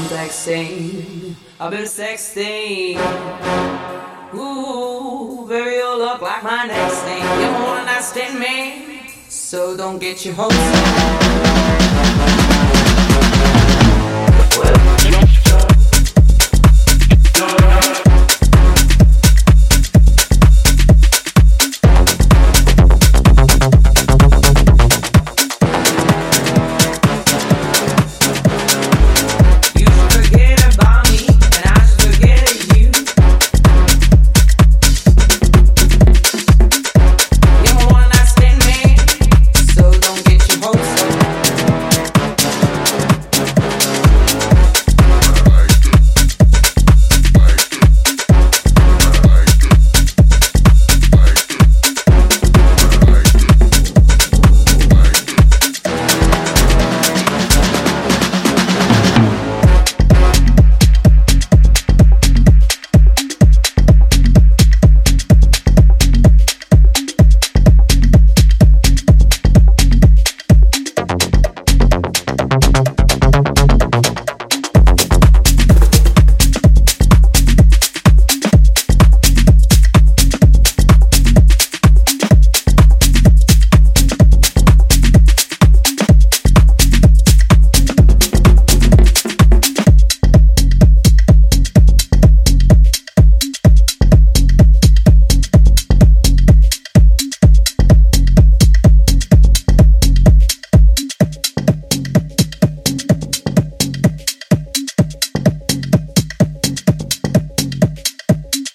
I'm texting. I've been sexting. Ooh, very old, look like my next thing. You're more than I stand, me, So don't get your hopes up.